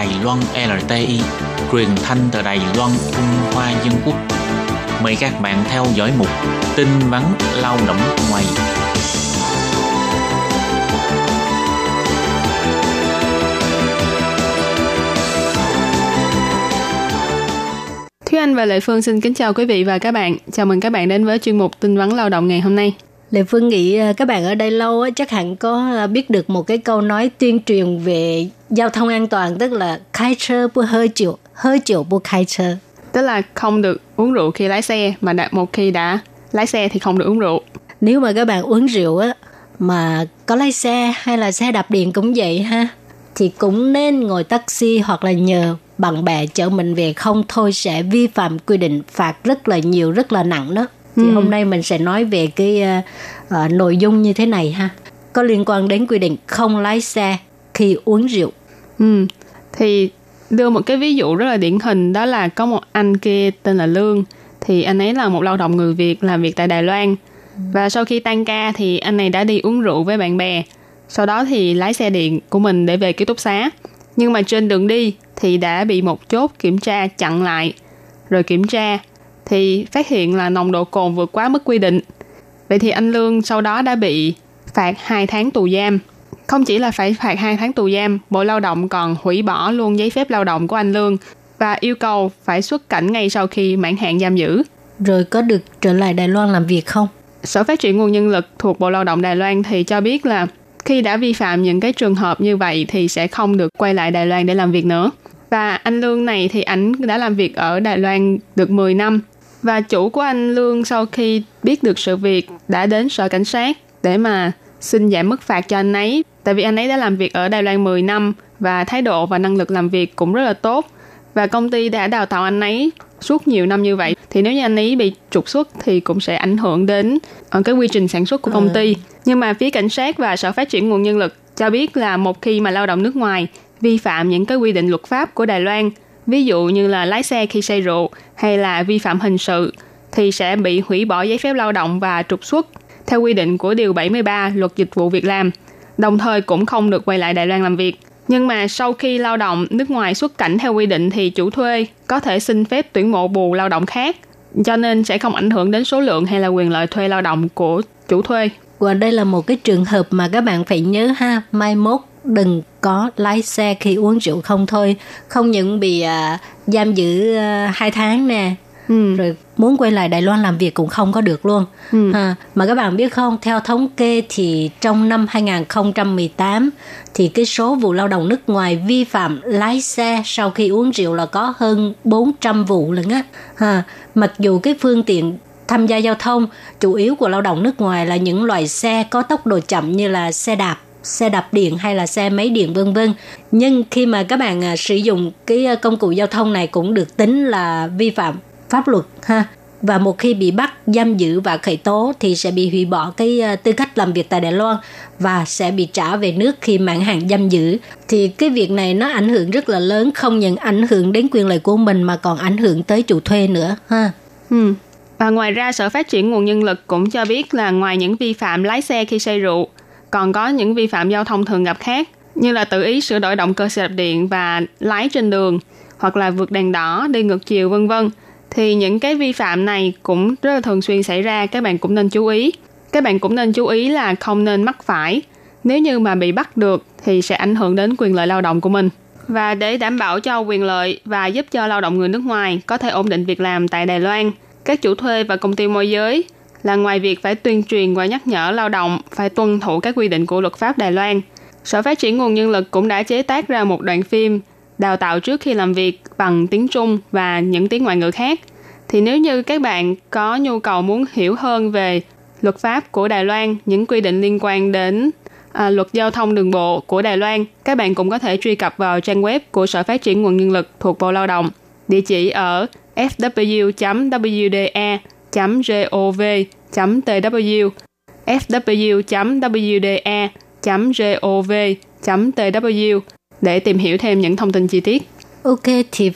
Đài Loan LTI, truyền thanh từ Đài Loan, Trung Hoa Dân Quốc. Mời các bạn theo dõi mục tin vắn lao động ngoài. Thúy Anh và Lệ Phương xin kính chào quý vị và các bạn. Chào mừng các bạn đến với chuyên mục tin vắn lao động ngày hôm nay. Lệ Phương nghĩ à, các bạn ở đây lâu chắc hẳn có à, biết được một cái câu nói tuyên truyền về giao thông an toàn tức là khai车不喝酒, hơi酒不khai车. Tức là không được uống rượu khi lái xe mà đã, một khi đã lái xe thì không được uống rượu. Nếu mà các bạn uống rượu á mà có lái xe hay là xe đạp điện cũng vậy ha thì cũng nên ngồi taxi hoặc là nhờ bạn bè chở mình về không thôi sẽ vi phạm quy định phạt rất là nhiều rất là nặng đó thì ừ. hôm nay mình sẽ nói về cái uh, uh, nội dung như thế này ha có liên quan đến quy định không lái xe khi uống rượu ừ. Thì đưa một cái ví dụ rất là điển hình, đó là có một anh kia tên là lương. Thì anh ấy là một lao động người việt, làm việc tại đài loan. Và sau khi tan ca thì anh này đã đi uống rượu với bạn bè. Sau đó thì lái xe điện của mình để về ký túc xá. Nhưng mà trên đường đi thì đã bị một chốt kiểm tra chặn lại. Rồi kiểm tra thì phát hiện là nồng độ cồn vượt quá mức quy định. Vậy thì anh Lương sau đó đã bị phạt 2 tháng tù giam. Không chỉ là phải phạt 2 tháng tù giam, Bộ Lao động còn hủy bỏ luôn giấy phép lao động của anh Lương và yêu cầu phải xuất cảnh ngay sau khi mãn hạn giam giữ. Rồi có được trở lại Đài Loan làm việc không? Sở Phát triển Nguồn Nhân lực thuộc Bộ Lao động Đài Loan thì cho biết là khi đã vi phạm những cái trường hợp như vậy thì sẽ không được quay lại Đài Loan để làm việc nữa. Và anh Lương này thì ảnh đã làm việc ở Đài Loan được 10 năm và chủ của anh Lương sau khi biết được sự việc đã đến sở cảnh sát để mà xin giảm mức phạt cho anh ấy. Tại vì anh ấy đã làm việc ở Đài Loan 10 năm và thái độ và năng lực làm việc cũng rất là tốt. Và công ty đã đào tạo anh ấy suốt nhiều năm như vậy thì nếu như anh ấy bị trục xuất thì cũng sẽ ảnh hưởng đến ờ, cái quy trình sản xuất của công ty. Ừ. Nhưng mà phía cảnh sát và sở phát triển nguồn nhân lực cho biết là một khi mà lao động nước ngoài vi phạm những cái quy định luật pháp của Đài Loan ví dụ như là lái xe khi say rượu hay là vi phạm hình sự thì sẽ bị hủy bỏ giấy phép lao động và trục xuất theo quy định của Điều 73 Luật Dịch vụ Việc làm, đồng thời cũng không được quay lại Đài Loan làm việc. Nhưng mà sau khi lao động nước ngoài xuất cảnh theo quy định thì chủ thuê có thể xin phép tuyển mộ bù lao động khác, cho nên sẽ không ảnh hưởng đến số lượng hay là quyền lợi thuê lao động của chủ thuê. Và đây là một cái trường hợp mà các bạn phải nhớ ha, mai mốt đừng có lái xe khi uống rượu không thôi không những bị uh, giam giữ uh, hai tháng nè Ừ. rồi muốn quay lại Đài Loan làm việc cũng không có được luôn. Ừ. À, mà các bạn biết không, theo thống kê thì trong năm 2018 thì cái số vụ lao động nước ngoài vi phạm lái xe sau khi uống rượu là có hơn 400 vụ lần á. À, mặc dù cái phương tiện tham gia giao thông chủ yếu của lao động nước ngoài là những loại xe có tốc độ chậm như là xe đạp xe đạp điện hay là xe máy điện vân vân. Nhưng khi mà các bạn à, sử dụng cái à, công cụ giao thông này cũng được tính là vi phạm pháp luật ha. Và một khi bị bắt, giam giữ và khởi tố thì sẽ bị hủy bỏ cái ờ, tư cách làm việc tại Đài Loan và sẽ bị trả về nước khi mãn hạn giam giữ. Thì cái việc này nó ảnh hưởng rất là lớn, không những ảnh hưởng đến quyền lợi của mình mà còn ảnh hưởng tới chủ thuê nữa ha. Ừ. Và ngoài ra, Sở Phát triển Nguồn Nhân lực cũng cho biết là ngoài những vi phạm lái xe khi say rượu, còn có những vi phạm giao thông thường gặp khác như là tự ý sửa đổi động cơ xe đạp điện và lái trên đường hoặc là vượt đèn đỏ đi ngược chiều vân vân thì những cái vi phạm này cũng rất là thường xuyên xảy ra các bạn cũng nên chú ý. Các bạn cũng nên chú ý là không nên mắc phải. Nếu như mà bị bắt được thì sẽ ảnh hưởng đến quyền lợi lao động của mình. Và để đảm bảo cho quyền lợi và giúp cho lao động người nước ngoài có thể ổn định việc làm tại Đài Loan, các chủ thuê và công ty môi giới là ngoài việc phải tuyên truyền và nhắc nhở lao động phải tuân thủ các quy định của luật pháp Đài Loan, Sở Phát triển Nguồn Nhân lực cũng đã chế tác ra một đoạn phim đào tạo trước khi làm việc bằng tiếng Trung và những tiếng ngoại ngữ khác. Thì nếu như các bạn có nhu cầu muốn hiểu hơn về luật pháp của Đài Loan, những quy định liên quan đến à, luật giao thông đường bộ của Đài Loan, các bạn cũng có thể truy cập vào trang web của Sở Phát triển Nguồn Nhân lực thuộc Bộ Lao động. Địa chỉ ở fw.wda.gov.tw fw.wda.gov.tw để tìm hiểu thêm những thông tin chi tiết. Ok, thì